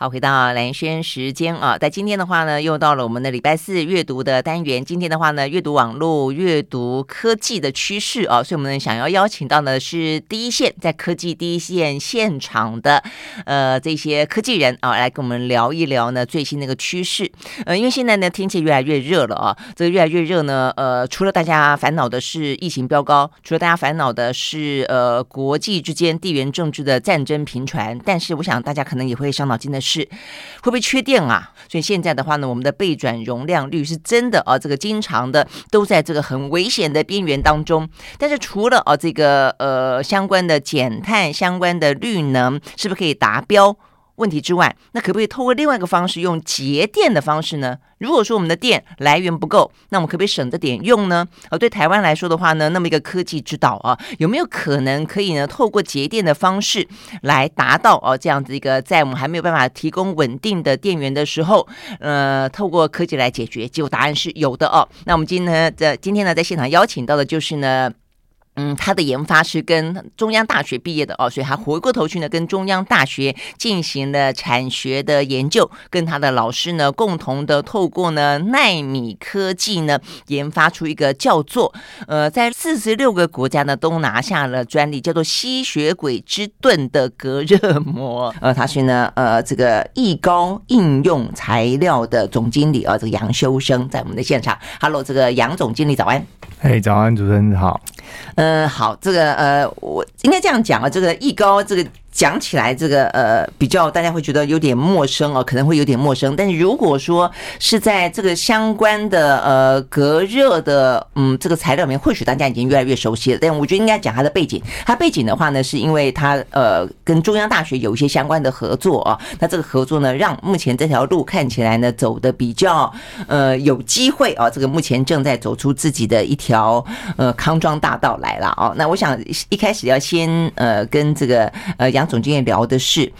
好，回到蓝轩时间啊，在今天的话呢，又到了我们的礼拜四阅读的单元。今天的话呢，阅读网络、阅读科技的趋势啊，所以我们想要邀请到的是第一线在科技第一线现场的呃这些科技人啊，来跟我们聊一聊呢最新那个趋势。呃，因为现在呢天气越来越热了啊，这个越来越热呢，呃，除了大家烦恼的是疫情飙高，除了大家烦恼的是呃国际之间地缘政治的战争频传，但是我想大家可能也会伤脑筋的是。是会不会缺电啊？所以现在的话呢，我们的备转容量率是真的啊，这个经常的都在这个很危险的边缘当中。但是除了啊这个呃相关的减碳、相关的绿能，是不是可以达标？问题之外，那可不可以透过另外一个方式，用节电的方式呢？如果说我们的电来源不够，那我们可不可以省着点用呢？呃，对台湾来说的话呢，那么一个科技之岛啊，有没有可能可以呢，透过节电的方式来达到哦这样子一个，在我们还没有办法提供稳定的电源的时候，呃，透过科技来解决？结果答案是有的哦。那我们今天呢，在今天呢，在现场邀请到的就是呢。嗯，他的研发是跟中央大学毕业的哦，所以他回过头去呢，跟中央大学进行了产学的研究，跟他的老师呢，共同的透过呢奈米科技呢，研发出一个叫做呃，在四十六个国家呢都拿下了专利，叫做吸血鬼之盾的隔热膜。呃，他是呢呃这个易高应用材料的总经理啊，这个杨修生在我们的现场。Hello，这个杨总经理早安。嘿，早安，主持人好。嗯，好，这个呃，我应该这样讲啊，这个易高这个。讲起来，这个呃，比较大家会觉得有点陌生哦，可能会有点陌生。但是如果说是在这个相关的呃隔热的嗯这个材料里面，或许大家已经越来越熟悉了。但我觉得应该讲它的背景。它背景的话呢，是因为它呃跟中央大学有一些相关的合作啊。那这个合作呢，让目前这条路看起来呢走的比较呃有机会啊。这个目前正在走出自己的一条呃康庄大道来了啊。那我想一开始要先呃跟这个呃杨。总经理聊的是。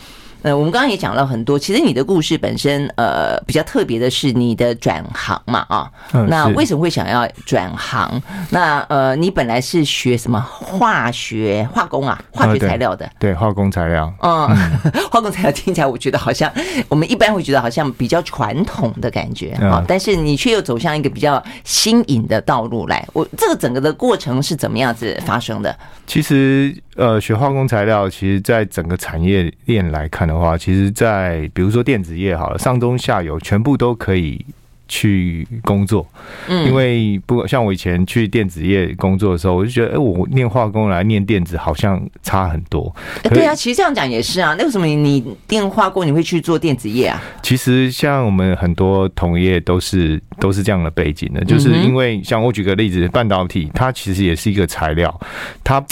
呃，我们刚刚也讲了很多。其实你的故事本身，呃，比较特别的是你的转行嘛，啊，那为什么会想要转行？那呃，你本来是学什么化学化工啊，化学材料的，对，化工材料。嗯，化工材料听起来，我觉得好像我们一般会觉得好像比较传统的感觉啊，但是你却又走向一个比较新颖的道路来。我这个整个的过程是怎么样子发生的？其实，呃，学化工材料，其实在整个产业链来看。的话，其实，在比如说电子业好了，上中下游全部都可以去工作。嗯，因为不像我以前去电子业工作的时候，我就觉得，哎，我念化工来念电子好像差很多。对啊，其实这样讲也是啊。那为什么你电化工你会去做电子业啊？其实像我们很多同业都是都是这样的背景的，就是因为像我举个例子，半导体它其实也是一个材料，它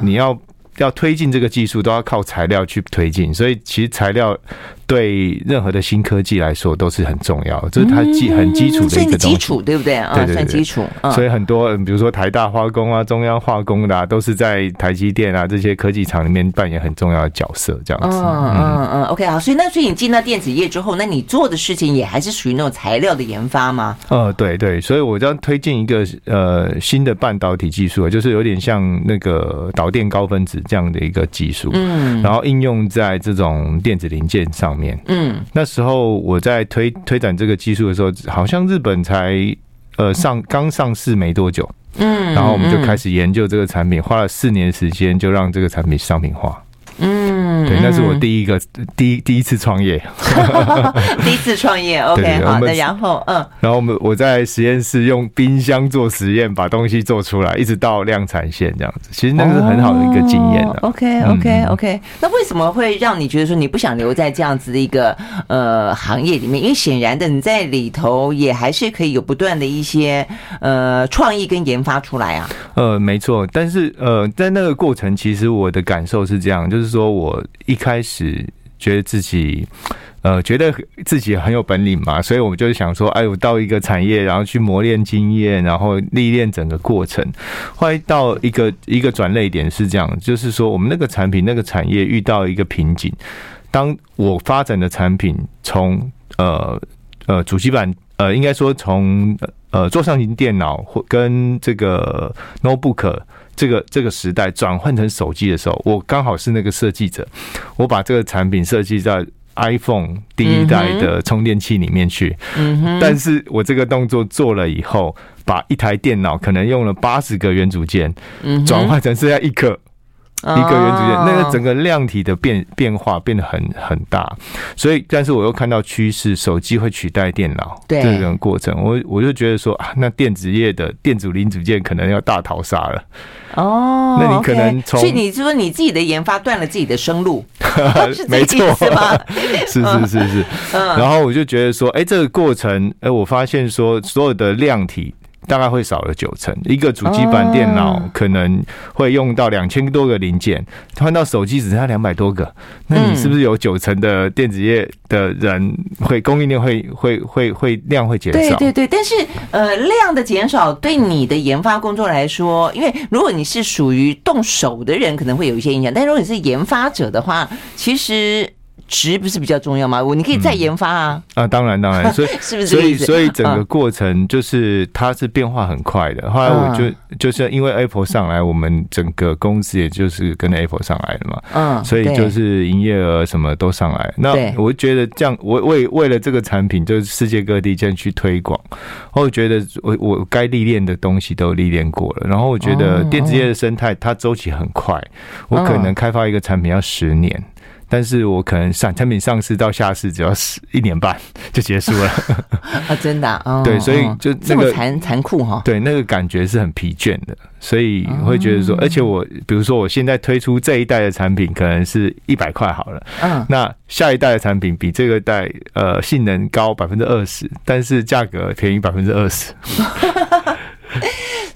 你你要。要推进这个技术，都要靠材料去推进，所以其实材料。对任何的新科技来说都是很重要，这是它基很基础的一个基础对不对啊？对对对，基础。所以很多，比如说台大化工啊、中央化工的，啊，都是在台积电啊这些科技厂里面扮演很重要的角色，这样子。嗯嗯嗯，OK 好。所以那所以你进到电子业之后，那你做的事情也还是属于那种材料的研发吗？呃，对对。所以我要推荐一个呃新的半导体技术，就是有点像那个导电高分子这样的一个技术，嗯，然后应用在这种电子零件上面。嗯，那时候我在推推展这个技术的时候，好像日本才呃上刚上市没多久，嗯，然后我们就开始研究这个产品，花了四年时间就让这个产品商品化。嗯，对，那是我第一个第一第一次创业，第一次创业，OK，好的，然后嗯，然后我们我在实验室用冰箱做实验，把东西做出来，一直到量产线这样子，其实那个是很好的一个经验的。OK，OK，OK，那为什么会让你觉得说你不想留在这样子的一个呃行业里面？因为显然的你在里头也还是可以有不断的一些呃创意跟研发出来啊。呃，没错，但是呃在那个过程，其实我的感受是这样，就是。说我一开始觉得自己，呃，觉得自己很有本领嘛，所以我们就想说，哎，我到一个产业，然后去磨练经验，然后历练整个过程。后来到一个一个转捩点是这样，就是说我们那个产品那个产业遇到一个瓶颈。当我发展的产品从呃呃主机板，呃，应该说从呃座上型电脑或跟这个 notebook。这个这个时代转换成手机的时候，我刚好是那个设计者，我把这个产品设计在 iPhone 第一代的充电器里面去。但是我这个动作做了以后，把一台电脑可能用了八十个元组件，转换成剩下一颗。一个元组件，那个整个量体的变变化变得很很大，所以，但是我又看到趋势，手机会取代电脑，对这个过程，我我就觉得说啊，那电子业的电子零组件可能要大逃杀了。哦，那你可能从，所以你是说你自己的研发断了自己的生路？没错，是是是是。然后我就觉得说，哎，这个过程，哎，我发现说所有的量体。大概会少了九成，一个主机板电脑可能会用到两千多个零件，换到手机只剩下两百多个，那你是不是有九成的电子业的人会供应链会会会会量会减少？对对对，但是呃量的减少对你的研发工作来说，因为如果你是属于动手的人，可能会有一些影响，但如果你是研发者的话，其实。值不是比较重要吗？我你可以再研发啊！嗯、啊，当然当然，所以是不是？所以所以整个过程就是它是变化很快的。后来我就就是因为 Apple 上来，我们整个公司也就是跟 Apple 上来了嘛。嗯，所以就是营业额什么都上来。那我觉得这样，我为为了这个产品，就是世界各地这样去推广。我觉得我我该历练的东西都历练过了。然后我觉得电子业的生态它周期很快，我可能开发一个产品要十年。但是我可能上产品上市到下市只要十一年半 就结束了。啊，真的啊，对，所以就这么残残酷哈，对，那个感觉是很疲倦的，所以会觉得说，而且我比如说我现在推出这一代的产品可能是一百块好了，嗯，那下一代的产品比这个代呃性能高百分之二十，但是价格便宜百分之二十。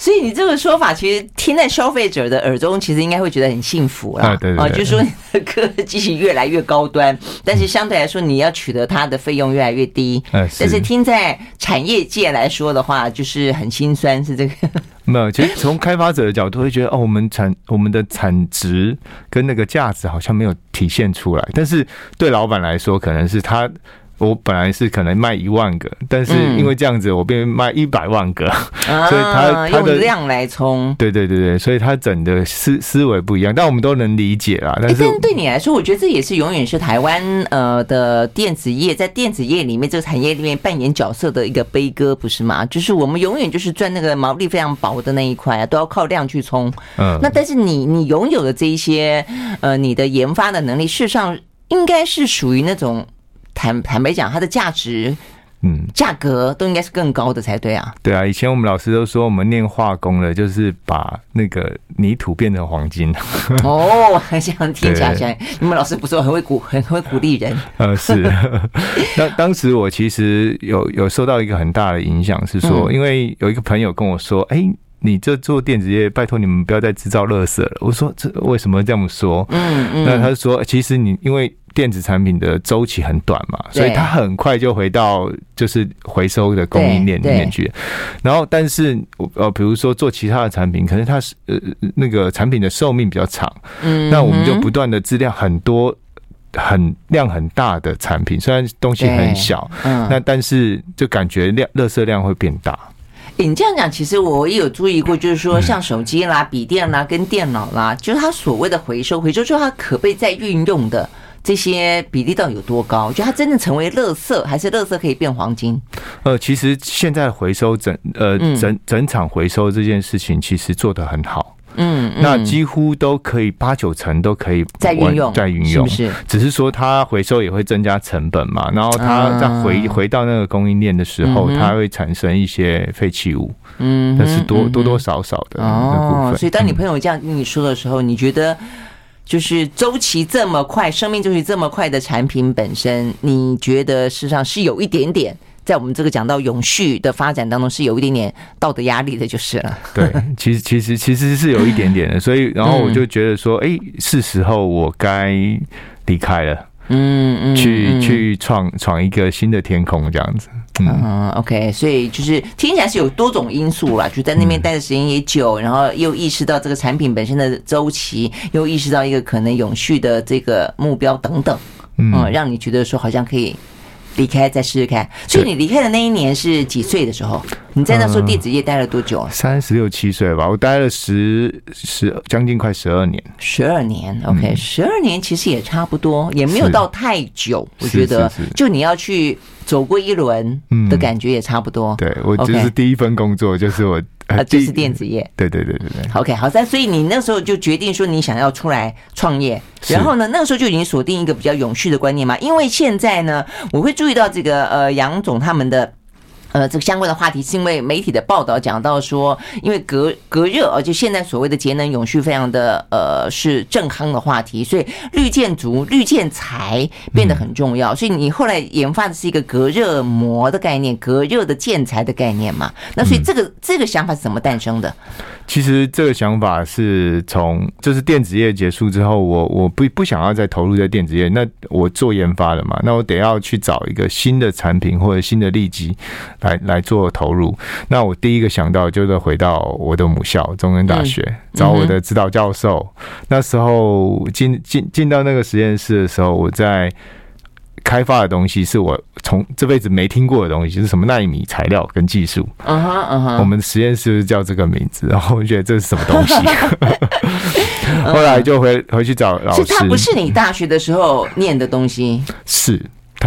所以你这个说法，其实听在消费者的耳中，其实应该会觉得很幸福啦。对对，就是说你的科技越来越高端，但是相对来说，你要取得它的费用越来越低。但是听在产业界来说的话，就是很心酸，是这个。没有，其实从开发者的角度会觉得，哦，我们产我们的产值跟那个价值好像没有体现出来。但是对老板来说，可能是他。我本来是可能卖一万个，但是因为这样子，我变卖一百万个，嗯、所以他他的量来冲，对对对对，所以他整的思思维不一样，但我们都能理解啦。但是，欸、对你来说，我觉得这也是永远是台湾呃的电子业在电子业里面这个产业里面扮演角色的一个悲歌，不是吗？就是我们永远就是赚那个毛利非常薄的那一块啊，都要靠量去冲。嗯，那但是你你拥有的这一些呃你的研发的能力，事实上应该是属于那种。坦坦白讲，它的价值，嗯，价格都应该是更高的才对啊。对啊，以前我们老师都说，我们念化工的，就是把那个泥土变成黄金。哦，这样听起来，对你们老师不是很会鼓，很会鼓励人。呃，是。那当时我其实有有受到一个很大的影响，是说，因为有一个朋友跟我说，哎、欸，你这做电子业，拜托你们不要再制造垃圾了。我说，这为什么这么说？嗯嗯。那他说，其实你因为。电子产品的周期很短嘛，所以它很快就回到就是回收的供应链里面去。然后，但是呃，比如说做其他的产品，可能它是呃那个产品的寿命比较长，嗯，那我们就不断的质量很多、很量很大的产品，虽然东西很小，嗯，那但是就感觉量垃圾量会变大。你这样讲，其实我也有注意过，就是说像手机啦、笔电啦、跟电脑啦，就是它所谓的回收，回收之后它可被再运用的。这些比例到底有多高？就它真正成为垃圾，还是垃圾可以变黄金？呃，其实现在回收整呃整整场回收这件事情，其实做得很好。嗯，那几乎都可以八九成都可以再运用，再运用，是不是？只是说它回收也会增加成本嘛，然后它再回回到那个供应链的时候，它会产生一些废弃物。嗯，但是多多多少少的哦。所以当你朋友这样跟你说的时候，你觉得？就是周期这么快，生命周期这么快的产品本身，你觉得事实上是有一点点，在我们这个讲到永续的发展当中，是有一点点道德压力的，就是了。对，其实其实其实是有一点点的，所以然后我就觉得说，哎，是时候我该离开了。嗯嗯，去去闯闯一个新的天空这样子。嗯，OK，所以就是听起来是有多种因素啦，就在那边待的时间也久，然后又意识到这个产品本身的周期，又意识到一个可能永续的这个目标等等，嗯，让你觉得说好像可以离开再试试看。所以你离开的那一年是几岁的时候？你在那时候电子业待了多久？三十六七岁吧，我待了十十将近快十二年。十二年，OK，十二、嗯、年其实也差不多，也没有到太久。我觉得，就你要去走过一轮的感觉也差不多。嗯、对我就是第一份工作，就是我。啊，就是电子业。对对对对对。OK，好，在所以你那时候就决定说你想要出来创业，然后呢，那个时候就已经锁定一个比较永续的观念嘛。因为现在呢，我会注意到这个呃杨总他们的。呃，这个相关的话题是因为媒体的报道讲到说，因为隔隔热，而且现在所谓的节能永续非常的呃是正康的话题，所以绿建筑、绿建材变得很重要。所以你后来研发的是一个隔热膜的概念，隔热的建材的概念嘛？那所以这个这个想法是怎么诞生的？其实这个想法是从就是电子业结束之后，我我不不想要再投入在电子业，那我做研发的嘛，那我得要去找一个新的产品或者新的利基。来来做投入，那我第一个想到就是回到我的母校中央大学，嗯、找我的指导教授。嗯、那时候进进进到那个实验室的时候，我在开发的东西是我从这辈子没听过的东西，就是什么纳米材料跟技术。嗯哼嗯哼，我们实验室叫这个名字，然后我觉得这是什么东西？后来就回回去找老师。是他不是你大学的时候念的东西？是。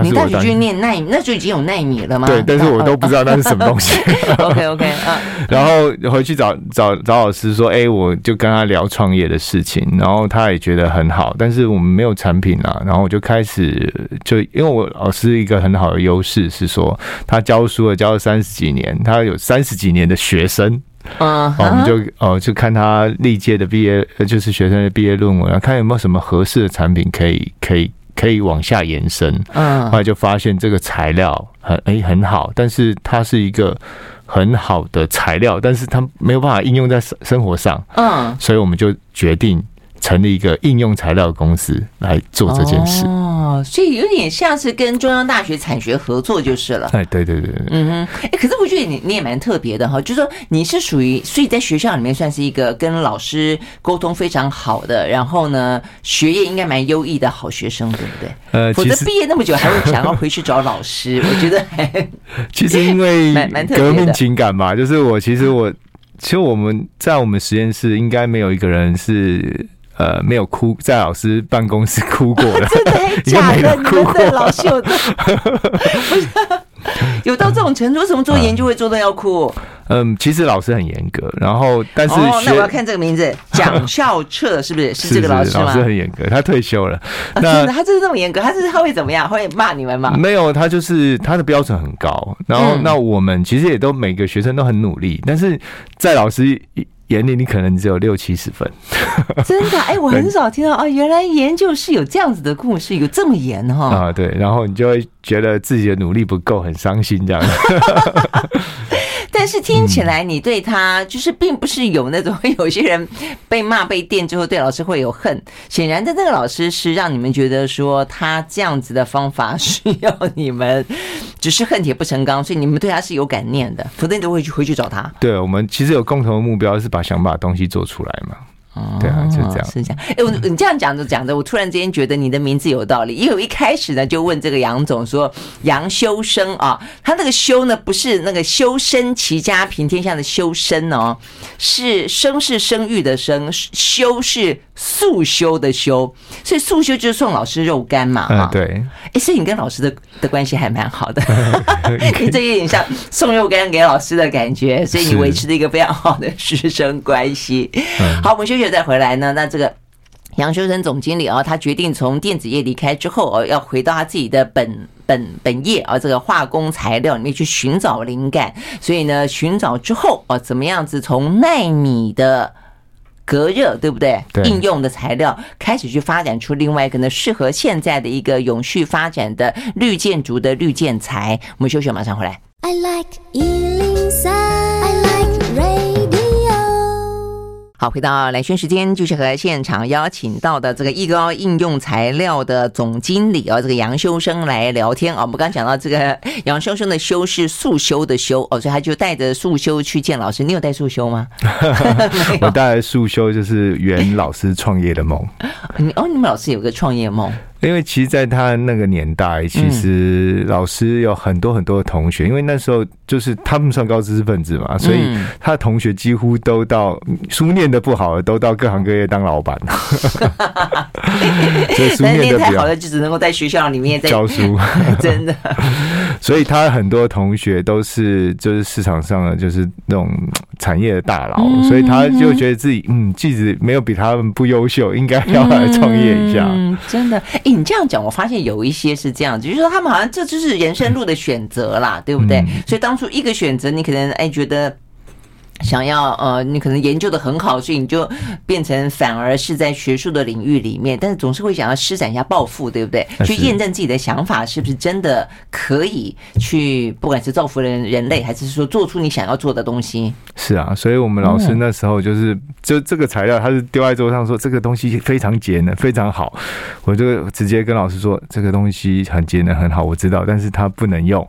你大学去念奈米，那时候已经有奈米了吗？对，但是我都不知道那是什么东西。OK OK 啊，然后回去找找找老师说，哎、欸，我就跟他聊创业的事情，然后他也觉得很好，但是我们没有产品啊。然后我就开始就因为我老师一个很好的优势是说，他教书了教了三十几年，他有三十几年的学生，啊、uh，huh. 我们就哦就看他历届的毕业，就是学生的毕业论文，看有没有什么合适的产品可以可以。可以往下延伸，嗯，后来就发现这个材料很诶、欸、很好，但是它是一个很好的材料，但是它没有办法应用在生生活上，嗯，所以我们就决定。成立一个应用材料公司来做这件事哦，所以有点像是跟中央大学产学合作就是了。哎，对对对，嗯哼，哎，可是我觉得你你也蛮特别的哈，就是说你是属于，所以在学校里面算是一个跟老师沟通非常好的，然后呢，学业应该蛮优异的好学生，对不对？呃，否则毕业那么久还会想要回去找老师，我觉得还 其实因为 革命情感吧，就是我其实我其实我们在我们实验室应该没有一个人是。呃，没有哭，在老师办公室哭过 的，真的假的？你们的老师有，有到这种程度？为什么做研究会做到要哭？嗯，其实老师很严格，然后但是哦，那我要看这个名字，蒋孝彻是不是？是这个老师吗？老师很严格，他退休了。真的，他就是这么严格，他是他会怎么样？会骂你们吗？没有，他就是他的标准很高。然后那我们其实也都每个学生都很努力，但是在老师。眼里你可能只有六七十分，真的？哎，我很少听到啊，原来研究是有这样子的故事，有这么严哈。啊，对，然后你就会觉得自己的努力不够，很伤心这样。子。但是听起来你对他就是并不是有那种 有些人被骂被电之后对老师会有恨，显然的那个老师是让你们觉得说他这样子的方法需要你们只是恨铁不成钢，所以你们对他是有感念的，否则你都会去回去找他。对，我们其实有共同的目标是把想把东西做出来嘛。对啊，就这样，是这样。哎，我你这样讲着讲着，我突然之间觉得你的名字有道理，因为我一开始呢就问这个杨总说，杨修身啊，他那个修呢不是那个修身齐家平天下的修身哦，是生是生育的生，修是素修的修，所以素修就是送老师肉干嘛，啊，对。哎，所以你跟老师的的关系还蛮好的，你这有点像送肉干给老师的感觉，所以你维持了一个非常好的师生关系。好，我们休息。再回来呢？那这个杨修身总经理啊，他决定从电子业离开之后，哦，要回到他自己的本本本业啊，这个化工材料里面去寻找灵感。所以呢，寻找之后啊，怎么样子从纳米的隔热，对不对？应用的材料开始去发展出另外一个呢，适合现在的一个永续发展的绿建筑的绿建材。我们休息，马上回来。I like 好，回到蓝轩时间，就是和现场邀请到的这个易高应用材料的总经理哦，这个杨修生来聊天啊。我们刚刚讲到这个杨修生的修是速修的修哦，所以他就带着速修去见老师。你有带速修吗？我带速修就是圆老师创业的梦。你哦，你们老师有个创业梦？因为其实，在他那个年代，其实老师有很多很多的同学，因为那时候就是他们算高知识分子嘛，所以他的同学几乎都到书念的不好的，都到各行各业当老板。所以书念的太好的，就只能够在学校里面教书，真的。所以他很多同学都是就是市场上的就是那种产业的大佬，所以他就觉得自己嗯，即使没有比他们不优秀，应该要来创业一下。嗯，真的。欸、你这样讲，我发现有一些是这样子，就是说他们好像这就是人生路的选择啦，对不对？嗯、所以当初一个选择，你可能哎觉得。想要呃，你可能研究的很好，所以你就变成反而是在学术的领域里面，但是总是会想要施展一下抱负，对不对？去验证自己的想法是不是真的可以去，不管是造福人人类，还是说做出你想要做的东西。是啊，所以我们老师那时候就是，就这个材料，他是丢在桌上说这个东西非常节能，非常好。我就直接跟老师说，这个东西很节能很好，我知道，但是它不能用，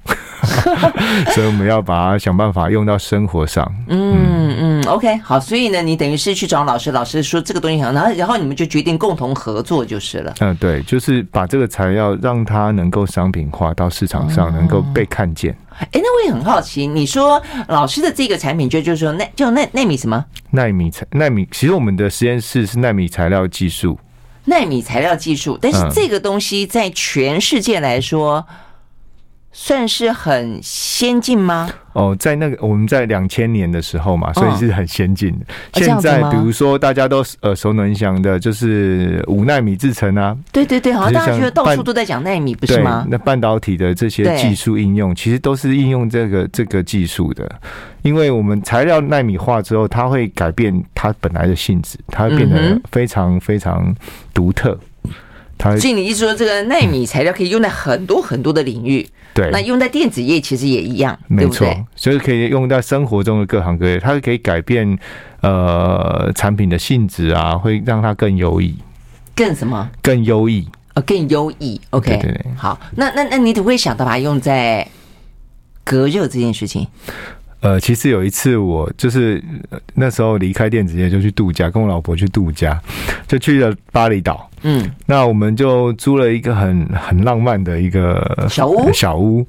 所以我们要把它想办法用到生活上。嗯。嗯嗯，OK，好，所以呢，你等于是去找老师，老师说这个东西好，然后然后你们就决定共同合作就是了。嗯，对，就是把这个材料让它能够商品化到市场上，能够被看见。哎、哦，那我也很好奇，你说老师的这个产品就就是说奈叫奈奈米什么？纳米材纳米，其实我们的实验室是纳米材料技术，纳米材料技术，但是这个东西在全世界来说。算是很先进吗？哦，在那个我们在两千年的时候嘛，所以是很先进的。现在比如说大家都耳熟能详的，就是五纳米制程啊。对对对，好像大家觉得到处都在讲纳米，不是吗？那半导体的这些技术应用，其实都是应用这个这个技术的。因为我们材料纳米化之后，它会改变它本来的性质，它会变得非常非常独特。所以你意思说，这个纳米材料可以用在很多很多的领域？对，那用在电子业其实也一样，没错？所以可以用在生活中的各行各业，它可以改变呃产品的性质啊，会让它更优异，更什么？更优异呃，更优异。OK，对对对，好，那那那你怎么会想到把它用在隔热这件事情？呃，其实有一次我就是那时候离开电子业就去度假，跟我老婆去度假，就去了巴厘岛。嗯，那我们就租了一个很很浪漫的一个小屋，小屋，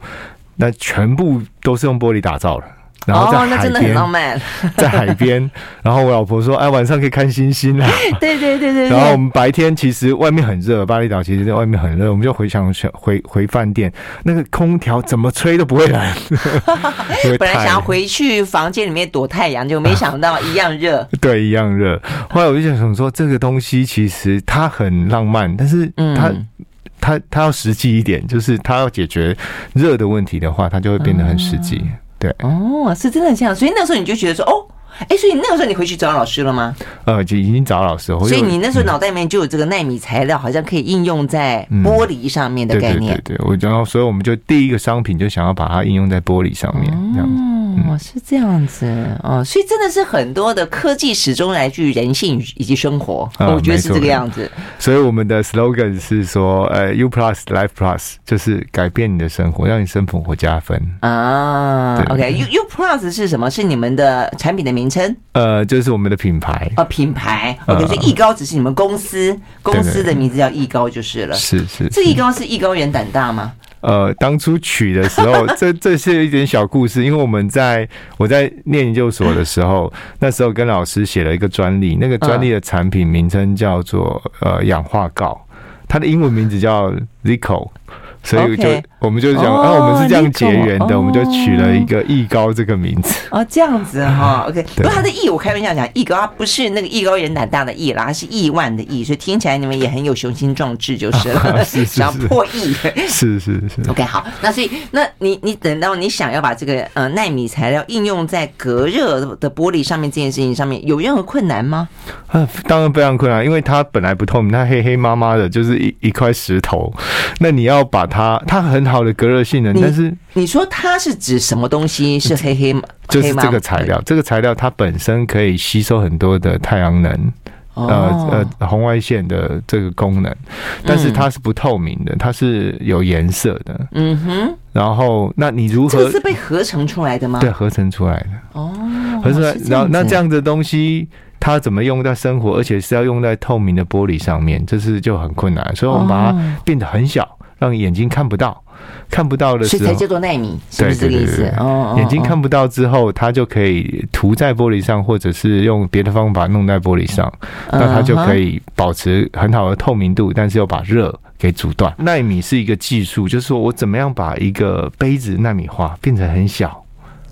那全部都是用玻璃打造的。然后在海边，那真的很浪漫。在海边，然后我老婆说：“哎，晚上可以看星星啊。”对对对对。然后我们白天其实外面很热，巴厘岛其实在外面很热，我们就回想回回饭店，那个空调怎么吹都不会冷。本来想要回去房间里面躲太阳，就没想到一样热。对，一样热。后来我就想说，这个东西其实它很浪漫，但是它它它要实际一点，就是它要解决热的问题的话，它就会变得很实际。对哦，是真的这样，所以那时候你就觉得说，哦，哎，所以那个时候你回去找老师了吗？呃，就已经找老师了。所以你那时候脑袋里面就有这个纳米材料，好像可以应用在玻璃上面的概念。嗯、对对对，我然后所以我们就第一个商品就想要把它应用在玻璃上面，这样。哦，是这样子哦，所以真的是很多的科技始终来自于人性以及生活，嗯、我觉得是这个样子。所以我们的 slogan 是说，呃，U Plus Life Plus，就是改变你的生活，让你生活加分啊。OK，U U Plus 是什么？是你们的产品的名称？呃，就是我们的品牌哦，品牌。OK，所以益高只是你们公司公司的名字叫艺高就是了。是是，这艺高是艺高人胆大吗？呃，当初取的时候，这这是一点小故事，因为我们在我在念研究所的时候，那时候跟老师写了一个专利，那个专利的产品名称叫做呃氧化锆，它的英文名字叫 ZICO。所以就.我们就讲，啊，我们是这样结缘的，oh, 我们就取了一个艺高这个名字。哦，这样子哈，OK。不过他的艺，我开玩笑讲，艺高它不是那个艺高人胆大的艺啦，它是亿万的亿，所以听起来你们也很有雄心壮志就是了，想要破亿。是是是。OK，好，那所以那你你等到你想要把这个呃纳米材料应用在隔热的玻璃上面这件事情上面，有任何困难吗？啊，当然非常困难，因为它本来不透明，它黑黑麻麻的，就是一一块石头。那你要把它，它很好的隔热性能，但是你说它是指什么东西？是黑黑吗？就是这个材料，这个材料它本身可以吸收很多的太阳能，呃呃红外线的这个功能，但是它是不透明的，它是有颜色的。嗯哼。然后，那你如何？这是被合成出来的吗？对，合成出来的。哦，合成出来。然后，那这样的东西。它怎么用在生活，而且是要用在透明的玻璃上面，这是就很困难。所以我们把它变得很小，让眼睛看不到。看不到的时候，所以才叫做纳米，是不是这个意思？哦，眼睛看不到之后，它就可以涂在玻璃上，或者是用别的方法弄在玻璃上，那它就可以保持很好的透明度，但是又把热给阻断。纳米是一个技术，就是说我怎么样把一个杯子纳米化变成很小，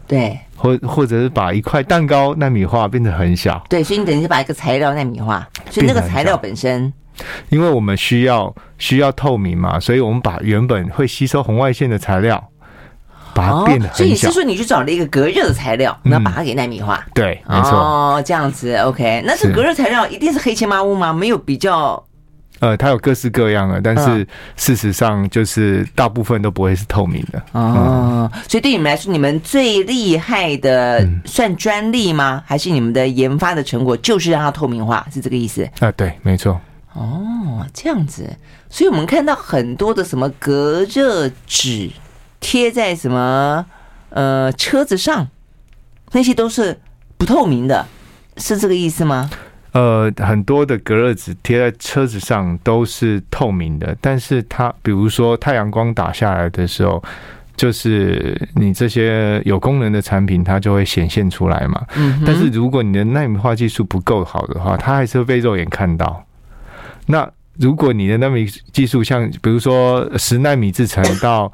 对，或或者是把一块蛋糕纳米化变成很小，对，所以你等于是把一个材料纳米化，所以那个材料本身。因为我们需要需要透明嘛，所以我们把原本会吸收红外线的材料，把它变得很小。所以你是说你去找了一个隔热的材料，然后把它给纳米化？嗯、对，没错。哦，这样子，OK。那是隔热材料一定是黑漆麻乌吗？没有比较？呃，它有各式各样的，但是事实上就是大部分都不会是透明的。哦，嗯、所以对你们来说，你们最厉害的算专利吗？还是你们的研发的成果就是让它透明化？是这个意思？啊，对，没错。哦，这样子，所以我们看到很多的什么隔热纸贴在什么呃车子上，那些都是不透明的，是这个意思吗？呃，很多的隔热纸贴在车子上都是透明的，但是它比如说太阳光打下来的时候，就是你这些有功能的产品它就会显现出来嘛。嗯，但是如果你的纳米化技术不够好的话，它还是会被肉眼看到。那如果你的纳米技术像比如说十纳米制程到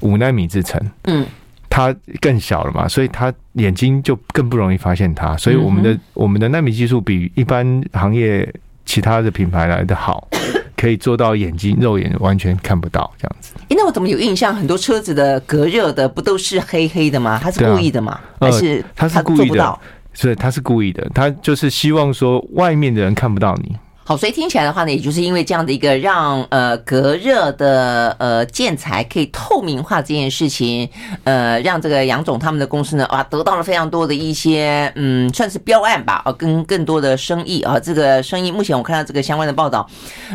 五纳米制程，嗯，它更小了嘛，所以它眼睛就更不容易发现它。所以我们的我们的纳米技术比一般行业其他的品牌来的好，可以做到眼睛肉眼完全看不到这样子。欸，那我怎么有印象？很多车子的隔热的不都是黑黑的吗？他是故意的吗？还是他是故意的？所以他是故意的，他就是希望说外面的人看不到你。好，所以听起来的话呢，也就是因为这样的一个让呃隔热的呃建材可以透明化这件事情，呃，让这个杨总他们的公司呢啊得到了非常多的一些嗯算是标案吧，啊跟更多的生意啊，这个生意目前我看到这个相关的报道，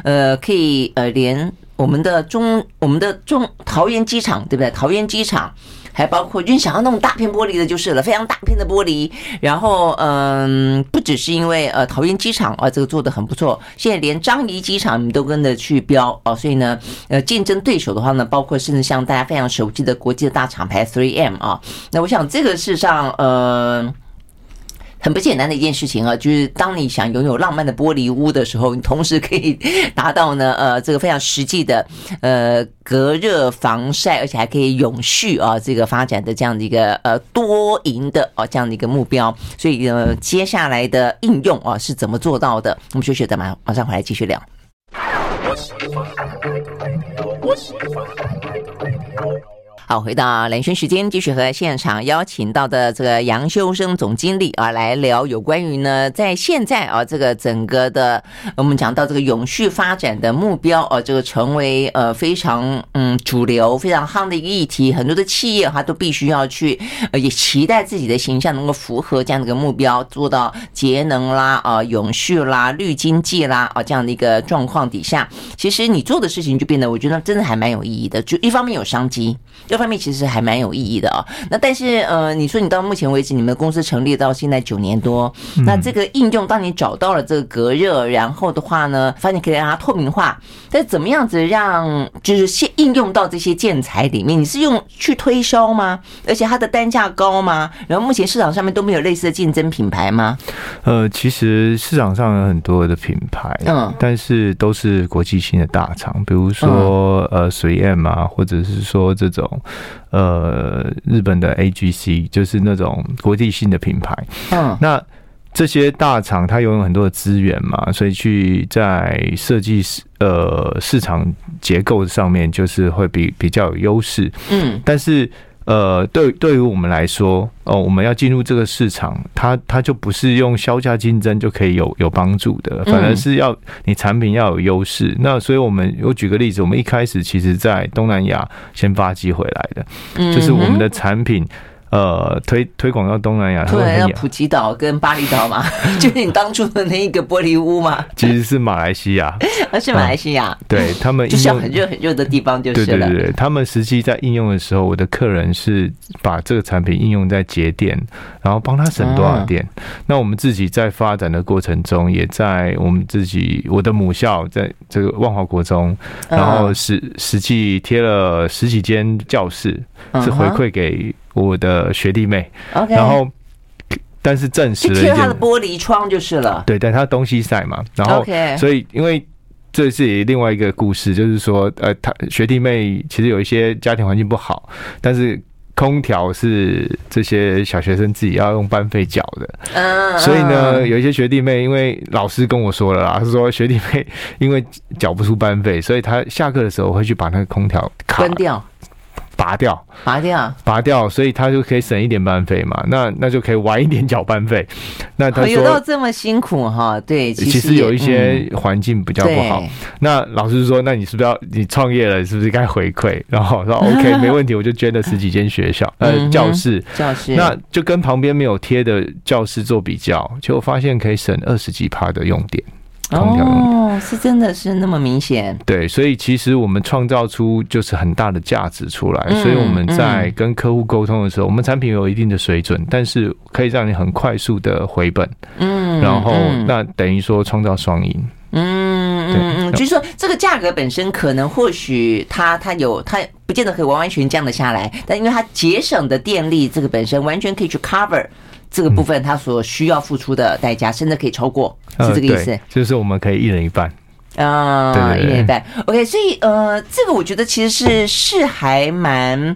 呃，可以呃连我们的中我们的中桃园机场对不对？桃园机场。还包括，就想要那种大片玻璃的，就是了，非常大片的玻璃。然后，嗯，不只是因为呃桃园机场啊，这个做的很不错，现在连樟宜机场你们都跟着去标啊，所以呢，呃，竞争对手的话呢，包括甚至像大家非常熟悉的国际的大厂牌 3M 啊，那我想这个事实上，呃。很不简单的一件事情啊，就是当你想拥有浪漫的玻璃屋的时候，你同时可以达到呢，呃，这个非常实际的，呃，隔热防晒，而且还可以永续啊，这个发展的这样的一个呃多赢的啊这样的一个目标。所以呃，接下来的应用啊是怎么做到的？我们休息再马马上回来继续聊。好，回到兰萱时间，继续和现场邀请到的这个杨修生总经理啊，来聊有关于呢，在现在啊，这个整个的我们讲到这个永续发展的目标啊，这个成为呃非常嗯主流、非常夯的一个议题，很多的企业哈都必须要去呃也期待自己的形象能够符合这样的一个目标，做到节能啦啊、永续啦、绿经济啦啊这样的一个状况底下，其实你做的事情就变得我觉得真的还蛮有意义的，就一方面有商机。这方面其实还蛮有意义的啊、哦。那但是呃，你说你到目前为止，你们公司成立到现在九年多，那这个应用，当你找到了这个隔热，然后的话呢，发现可以让它透明化，但怎么样子让就是现应用到这些建材里面？你是用去推销吗？而且它的单价高吗？然后目前市场上面都没有类似的竞争品牌吗？呃，其实市场上有很多的品牌，嗯，但是都是国际性的大厂，比如说呃水 M 啊，或者是说这种。呃，日本的 AGC 就是那种国际性的品牌。嗯，那这些大厂它拥有很多的资源嘛，所以去在设计市呃市场结构上面就是会比比较有优势。嗯，但是。呃，对，对于我们来说，哦，我们要进入这个市场，它它就不是用销价竞争就可以有有帮助的，反而是要你产品要有优势。那所以我们我举个例子，我们一开始其实在东南亚先发机回来的，就是我们的产品呃，推推广到东南亚，对，要普吉岛跟巴厘岛嘛，就是你当初的那一个玻璃屋嘛。其实是马来西亚，而 是马来西亚，对他们 就是很热很热的地方，就是了。对对对，他们实际在应用的时候，我的客人是把这个产品应用在节电，然后帮他省多少电。那我们自己在发展的过程中，也在我们自己我的母校，在这个万华国中，然后实实际贴了十几间教室，是回馈给。我的学弟妹，okay, 然后但是证实了一，贴他的玻璃窗就是了。对，但他东西晒嘛，然后所以因为这是另外一个故事，就是说，呃，他学弟妹其实有一些家庭环境不好，但是空调是这些小学生自己要用班费缴的，嗯，所以呢，有一些学弟妹因为老师跟我说了啦，他说学弟妹因为缴不出班费，所以他下课的时候会去把那个空调关掉。拔掉，拔掉，拔掉，所以他就可以省一点班费嘛。那那就可以晚一点缴班费。那他说有到这么辛苦哈？对，其实，其实有一些环境比较不好。嗯、那老师说，那你是不是要你创业了？是不是该回馈？然后说 OK，没问题，我就捐了十几间学校呃教室，教室，那就跟旁边没有贴的教室做比较，结果发现可以省二十几趴的用电。哦，是真的是那么明显。对，所以其实我们创造出就是很大的价值出来。所以我们在跟客户沟通的时候，我们产品有一定的水准，但是可以让你很快速的回本。嗯，然后那等于说创造双赢。嗯嗯嗯，就是说这个价格本身可能或许它它有它不见得可以完完全降得下来，但因为它节省的电力这个本身完全可以去 cover。这个部分他所需要付出的代价，甚至可以超过，是这个意思。就是我们可以一人一半啊，一人一半。OK，所以呃，这个我觉得其实是是还蛮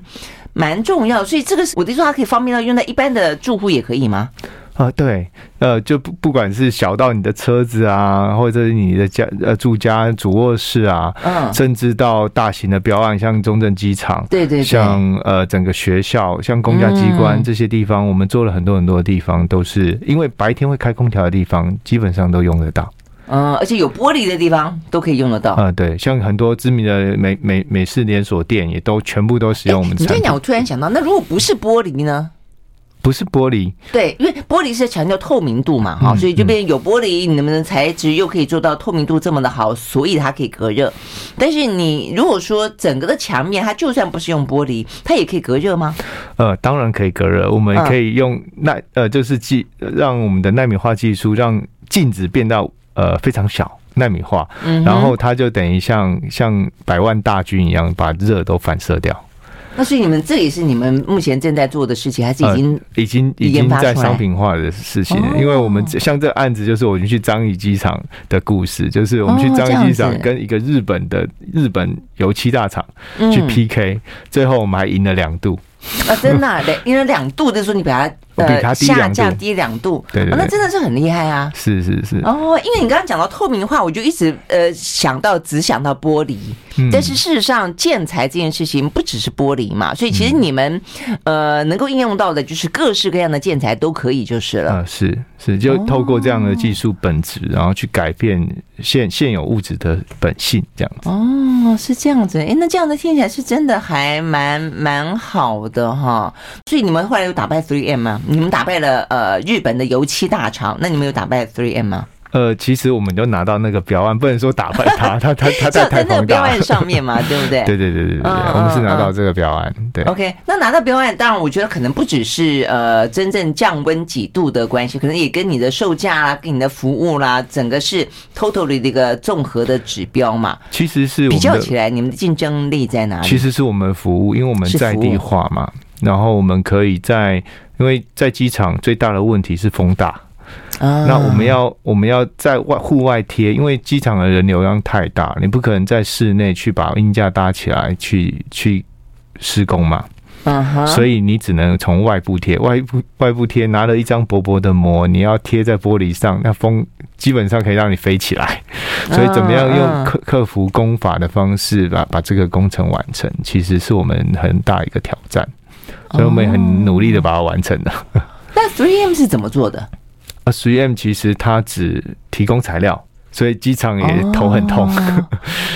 蛮重要。所以这个我的意思说，它可以方便到用在一般的住户也可以吗？啊，对，呃，就不不管是小到你的车子啊，或者是你的家呃住家主卧室啊，嗯，甚至到大型的标案，像中正机场，对对，像呃整个学校，像公家机关这些地方，我们做了很多很多的地方，都是因为白天会开空调的地方，基本上都用得到。嗯，而且有玻璃的地方都可以用得到。嗯，对，像很多知名的美美美式连锁店，也都全部都使用我们。你这样讲，我突然想到，那如果不是玻璃呢？不是玻璃，对，因为玻璃是强调透明度嘛，哈、嗯，所以这边有玻璃，你能不能材质又可以做到透明度这么的好，所以它可以隔热。但是你如果说整个的墙面，它就算不是用玻璃，它也可以隔热吗？呃，当然可以隔热，我们可以用耐，呃，就是技让我们的纳米化技术让镜子变到呃非常小，纳米化，然后它就等于像像百万大军一样，把热都反射掉。那所以你们这也是你们目前正在做的事情，还是已经、呃、已经已经在商品化的事情？因为我们像这个案子，就是我们去樟宜机场的故事，就是我们去樟宜机场跟一个日本的日本油漆大厂去 PK，最后我们还赢了两度。啊，真的，赢了两度，就是说你把它。呃，下降低两度，对，对，对，哦，那真的是很厉害啊！是是是。哦，因为你刚刚讲到透明化，我就一直呃想到只想到玻璃，嗯，但是事实上建材这件事情不只是玻璃嘛，所以其实你们呃能够应用到的就是各式各样的建材都可以就是了。啊，是是，就透过这样的技术本质，然后去改变现现有物质的本性，这样子。哦，是这样子。哎，那这样子听起来是真的还蛮蛮好的哈。所以你们后来有打败 Three M 吗？你们打败了呃日本的油漆大厂，那你们有打败 Three M 吗？呃，其实我们就拿到那个标案，不能说打败他，他他他在台那个标案上面嘛，对不对？对对对对对，我们是拿到这个标案。对，OK，那拿到标案，当然我觉得可能不只是呃真正降温几度的关系，可能也跟你的售价啦、跟你的服务啦，整个是 totally 的一个综合的指标嘛。其实是比较起来，你们的竞争力在哪里？其实是我们服务，因为我们在地化嘛，然后我们可以在。因为在机场最大的问题是风大，那我们要我们要在外户外贴，因为机场的人流量太大，你不可能在室内去把硬架搭起来去去施工嘛，所以你只能从外部贴，外部外部贴，拿了一张薄薄的膜，你要贴在玻璃上，那风基本上可以让你飞起来，所以怎么样用克克服工法的方式把把这个工程完成，其实是我们很大一个挑战。所以我们也很努力的把它完成了。那 3M 是怎么做的？啊，3M 其实它只提供材料，所以机场也头很痛，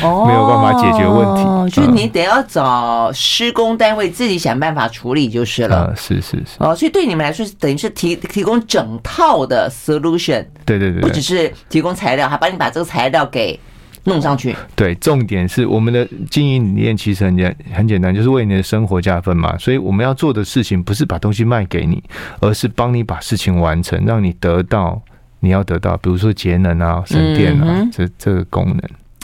哦、没有办法解决问题。哦、就是你得要找施工单位自己想办法处理就是了。呃、是是是。哦，所以对你们来说，等于是提提供整套的 solution。对对对，不只是提供材料，还帮你把这个材料给弄上去。对，重点是我们的经营理念其实很简很简单，就是为你的生活加分嘛。所以我们要做的事情不是把东西卖给你，而是帮你把事情完成，让你得到。你要得到，比如说节能啊、省电啊，嗯、这这个功能。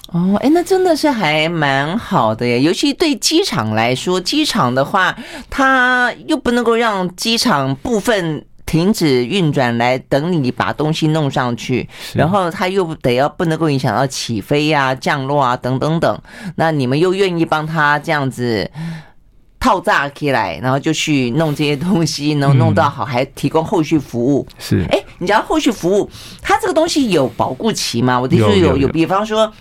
哦，哎，那真的是还蛮好的耶。尤其对机场来说，机场的话，它又不能够让机场部分停止运转来等你把东西弄上去，然后它又得要不能够影响到起飞啊、降落啊等等等。那你们又愿意帮他这样子？套炸起来，然后就去弄这些东西，然后弄到好，还提供后续服务。是，哎，你讲后续服务，它这个东西有保固期吗？我听说有，有，比方说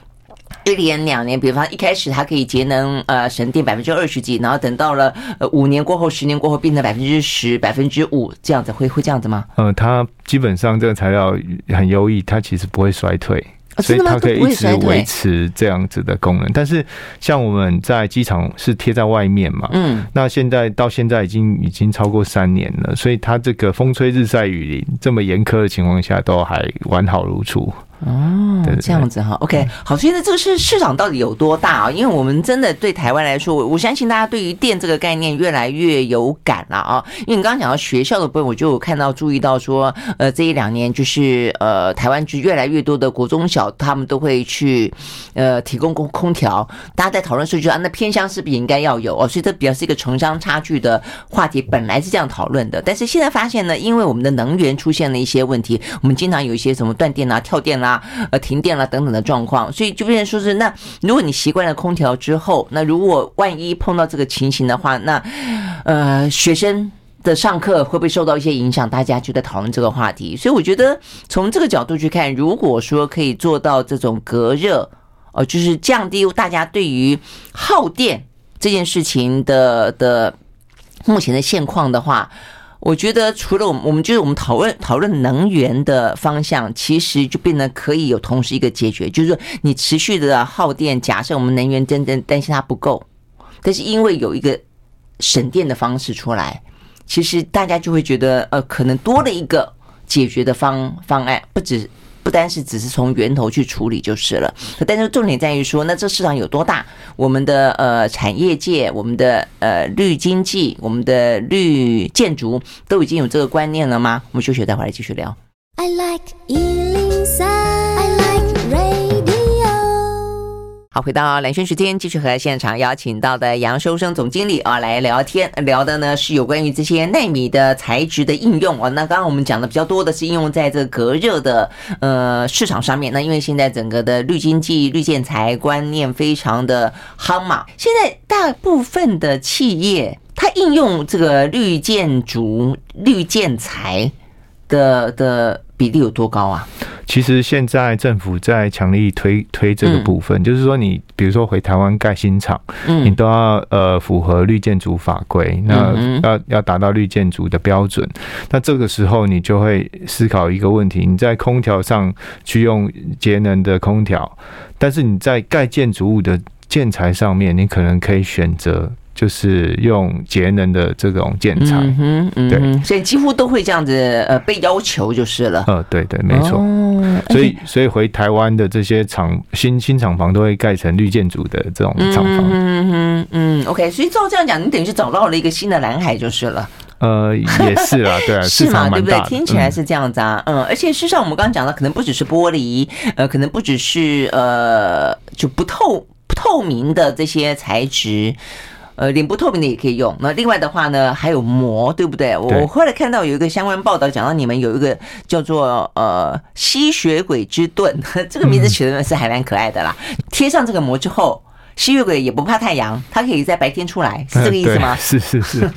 一年、两年，比方一开始它可以节能呃省电百分之二十几，然后等到了呃五年过后、十年过后变成百分之十、百分之五这样子，会会这样子吗？嗯，它基本上这个材料很优异，它其实不会衰退。所以它可以一直维持这样子的功能，但是像我们在机场是贴在外面嘛，嗯，那现在到现在已经已经超过三年了，所以它这个风吹日晒雨淋这么严苛的情况下，都还完好如初。哦，这样子哈，OK，好，所以呢，这个市市场到底有多大啊？因为我们真的对台湾来说，我我相信大家对于电这个概念越来越有感了啊。因为你刚刚讲到学校的部分，我就有看到注意到说，呃，这一两年就是呃，台湾就越来越多的国中小，他们都会去呃提供空空调。大家在讨论说，就啊，那偏乡是不是也应该要有哦？所以这比较是一个城乡差距的话题，本来是这样讨论的。但是现在发现呢，因为我们的能源出现了一些问题，我们经常有一些什么断电啊、跳电啦。呃，停电了等等的状况，所以就变成说是那，如果你习惯了空调之后，那如果万一碰到这个情形的话，那呃，学生的上课会不会受到一些影响？大家就在讨论这个话题。所以我觉得从这个角度去看，如果说可以做到这种隔热，呃，就是降低大家对于耗电这件事情的的目前的现况的话。我觉得除了我们，我们就是我们讨论讨论能源的方向，其实就变得可以有同时一个解决，就是说你持续的耗电，假设我们能源真正担心它不够，但是因为有一个省电的方式出来，其实大家就会觉得呃，可能多了一个解决的方方案，不止。不单是只是从源头去处理就是了，但是重点在于说，那这市场有多大？我们的呃产业界，我们的呃绿经济，我们的绿建筑，都已经有这个观念了吗？我们休息再回来继续聊。I like 好，回到蓝轩时间，继续和现场邀请到的杨修生总经理啊来聊天，聊的呢是有关于这些纳米的材质的应用啊。那刚刚我们讲的比较多的是应用在这个隔热的呃市场上面。那因为现在整个的绿经济、绿建材观念非常的夯嘛，现在大部分的企业它应用这个绿建筑、绿建材的的比例有多高啊？其实现在政府在强力推推这个部分，嗯、就是说你比如说回台湾盖新厂，嗯、你都要呃符合绿建筑法规，那要要达到绿建筑的标准。那这个时候你就会思考一个问题：你在空调上去用节能的空调，但是你在盖建筑物的建材上面，你可能可以选择。就是用节能的这种建材，嗯，嗯，对，所以几乎都会这样子，呃，被要求就是了。呃，对对，没错。哦、所以，所以回台湾的这些厂新新厂房都会盖成绿建筑的这种厂房。嗯嗯嗯，OK。所以照这样讲，你等于是找到了一个新的蓝海就是了。呃，也是啊，对啊，是嘛，对不对？听起来是这样子啊，嗯，而且事实上我们刚刚讲的，可能不只是玻璃，呃，可能不只是呃，就不透不透明的这些材质。呃，脸部透明的也可以用。那另外的话呢，还有膜，对不对？我后来看到有一个相关报道，讲到你们有一个叫做呃吸血鬼之盾，这个名字取的是还蛮可爱的啦。贴上这个膜之后，吸血鬼也不怕太阳，它可以在白天出来，是这个意思吗？是是是。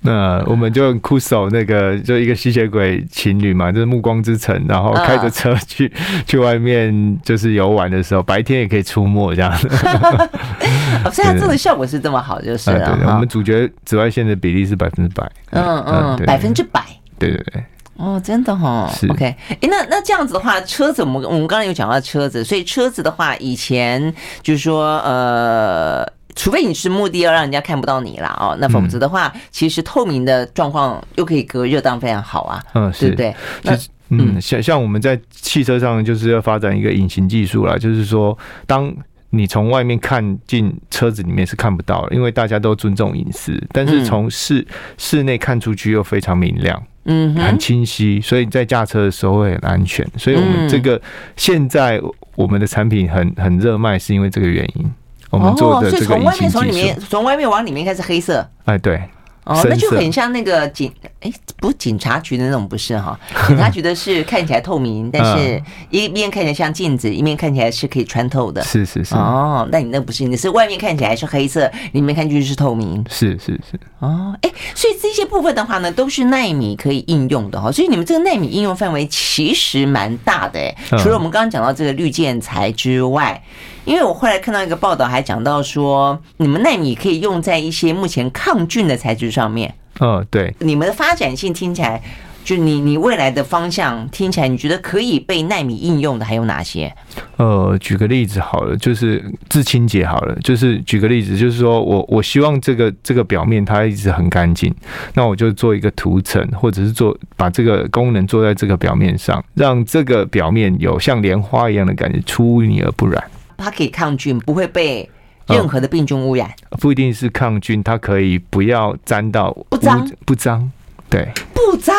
那我们就酷手那个，就一个吸血鬼情侣嘛，就是暮光之城，然后开着车去、uh. 去外面就是游玩的时候，白天也可以出没这样子。哦，所以它做的效果是这么好，就是了。对，对，对，我们主角紫外线的比例是百分之百。嗯嗯，百分之百。对对对。哦，真的哈、哦。是 OK，哎，那那这样子的话，车子我们我们刚刚有讲到车子，所以车子的话，以前就是说呃。除非你是目的要让人家看不到你啦哦，那否则的话，嗯、其实透明的状况又可以隔热，当然非常好啊，嗯，对不对？其实，嗯，像像我们在汽车上就是要发展一个隐形技术啦，就是说，当你从外面看进车子里面是看不到的，因为大家都尊重隐私，但是从室、嗯、室内看出去又非常明亮，嗯，很清晰，所以在驾车的时候会很安全。所以我们这个现在我们的产品很很热卖，是因为这个原因。我们做的这个从外面从里面从外面往里面看是黑色。哎，对。哦，那就很像那个警，哎，不是警察局的那种，不是哈？警察局的是看起来透明，但是一面看起来像镜子，一面看起来是可以穿透的。是是是。哦，那你那不是，你是外面看起来是黑色，里面看进去是透明。是是是。哦，哎，所以这些部分的话呢，都是纳米可以应用的哈。所以你们这个纳米应用范围其实蛮大的哎。除了我们刚刚讲到这个绿建材之外。因为我后来看到一个报道，还讲到说，你们纳米可以用在一些目前抗菌的材质上面。嗯，对。你们的发展性听起来，就你你未来的方向听起来，你觉得可以被纳米应用的还有哪些？呃，举个例子好了，就是自清洁好了，就是举个例子，就是说我我希望这个这个表面它一直很干净，那我就做一个涂层，或者是做把这个功能做在这个表面上，让这个表面有像莲花一样的感觉，出污泥而不染。它可以抗菌，不会被任何的病菌污染。哦，不一定是抗菌，它可以不要沾到不脏不脏，对，不脏，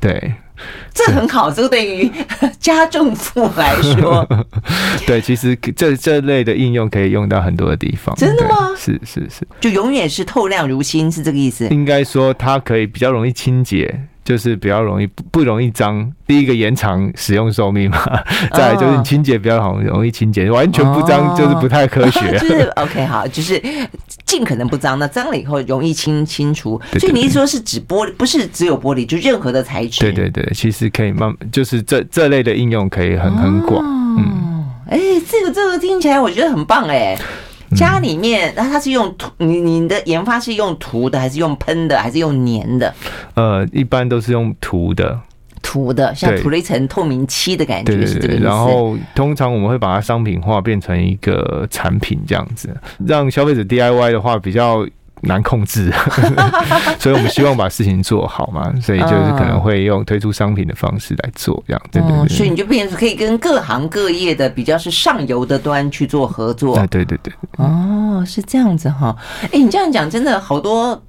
对，这很好。这个对于 家政妇来说，对，其实这这类的应用可以用到很多的地方。真的吗？是是是，就永远是透亮如新，是这个意思？应该说它可以比较容易清洁。就是比较容易不不容易脏，第一个延长使用寿命嘛，再来就是你清洁比较好，容易清洁，完全不脏就是不太科学。就是 OK 好，就是尽可能不脏，那脏了以后容易清清除。所以你一说是指玻璃，不是只有玻璃，就任何的材质。对对对，其实可以慢，就是这这类的应用可以很很广。嗯，哎，这个这个听起来我觉得很棒哎。家里面，那它是用涂，你你的研发是用涂的，还是用喷的，还是用粘的？呃，一般都是用涂的，涂的，像涂了一层透明漆的感觉，对是这个意思。然后通常我们会把它商品化，变成一个产品这样子，让消费者 DIY 的话比较。难控制，所以我们希望把事情做好嘛，所以就是可能会用推出商品的方式来做这样，对对对。所以你就变成可以跟各行各业的比较是上游的端去做合作。对对对。哦，是这样子哈。哎，你这样讲真的好多，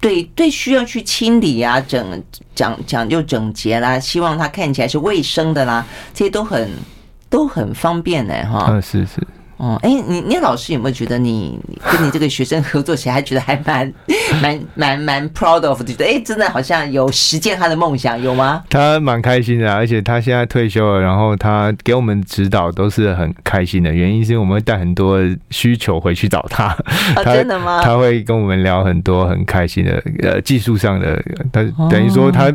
对对，需要去清理啊，整讲讲究整洁啦，希望它看起来是卫生的啦，这些都很都很方便的哈。嗯，是是。哦，哎，你你老师有没有觉得你跟你这个学生合作起来，还觉得还蛮蛮蛮蛮 proud of，觉得哎，真的好像有实现他的梦想，有吗？他蛮开心的，而且他现在退休了，然后他给我们指导都是很开心的。原因是我们会带很多需求回去找他。哦，真的吗？他会跟我们聊很多很开心的呃技术上的，他等于说他。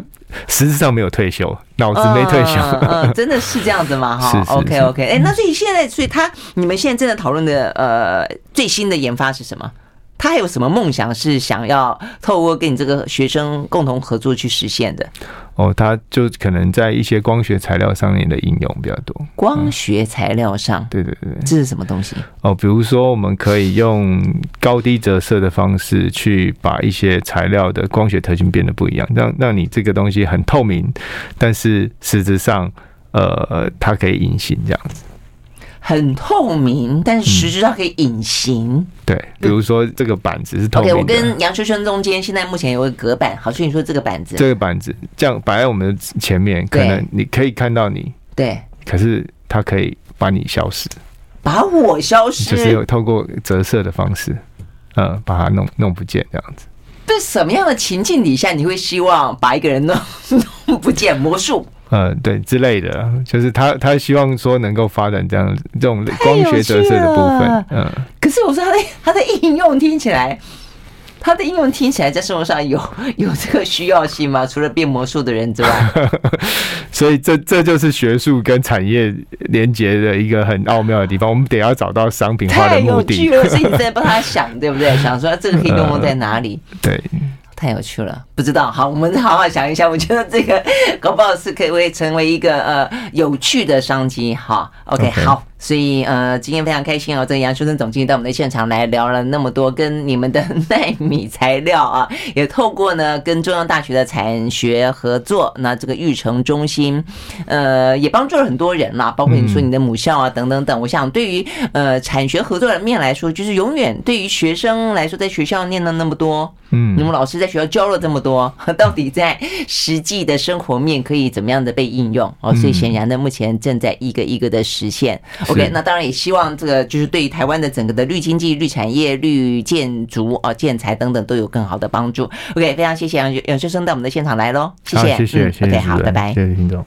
实质上没有退休，脑子没退休，嗯，嗯，真的是这样子吗？哈，OK OK，哎，那所以现在，所以他你们现在正在讨论的呃最新的研发是什么？他还有什么梦想是想要透过跟你这个学生共同合作去实现的？哦，他就可能在一些光学材料上面的应用比较多。光学材料上，对对对，这是什么东西？哦，比如说我们可以用高低折射的方式去把一些材料的光学特性变得不一样，让让你这个东西很透明，但是实质上，呃，它可以隐形这样子。很透明，但是实质上可以隐形、嗯。对，比如说这个板子是透明的。OK，我跟杨秋生中间现在目前有个隔板，好，所以你说这个板子，这个板子这样摆在我们的前面，可能你可以看到你，对，可是它可以把你消失，把我消失，就是有透过折射的方式，呃，把它弄弄不见这样子。在什么样的情境底下，你会希望把一个人弄 弄不见？魔术？呃，对，之类的，就是他他希望说能够发展这样这种光学折射的部分，嗯。可是我说他的他的应用听起来，他的应用听起来在生活上有有这个需要性吗？除了变魔术的人之外，所以这这就是学术跟产业连接的一个很奥妙的地方。我们得要找到商品化的目的。太有趣了，所以你在帮他想，对不对？想说这个可以用在 哪里？对。太有趣了，不知道。好，我们好好想一想。我觉得这个搞不好是可以会成为一个呃有趣的商机。好，OK，好。所以呃，今天非常开心哦，这个杨修正总经理到我们的现场来聊了那么多跟你们的奈米材料啊，也透过呢跟中央大学的产学合作，那这个育成中心，呃，也帮助了很多人啦，包括你说你的母校啊等等等。我想对于呃产学合作的面来说，就是永远对于学生来说，在学校念了那么多。嗯，你们老师在学校教了这么多，到底在实际的生活面可以怎么样的被应用？哦，所以显然呢，目前正在一个一个的实现。OK，那当然也希望这个就是对于台湾的整个的绿经济、绿产业、绿建筑、啊建材等等都有更好的帮助。OK，非常谢谢杨杨先生到我们的现场来喽，谢谢，谢谢，谢谢，OK，好，拜拜，谢谢听众。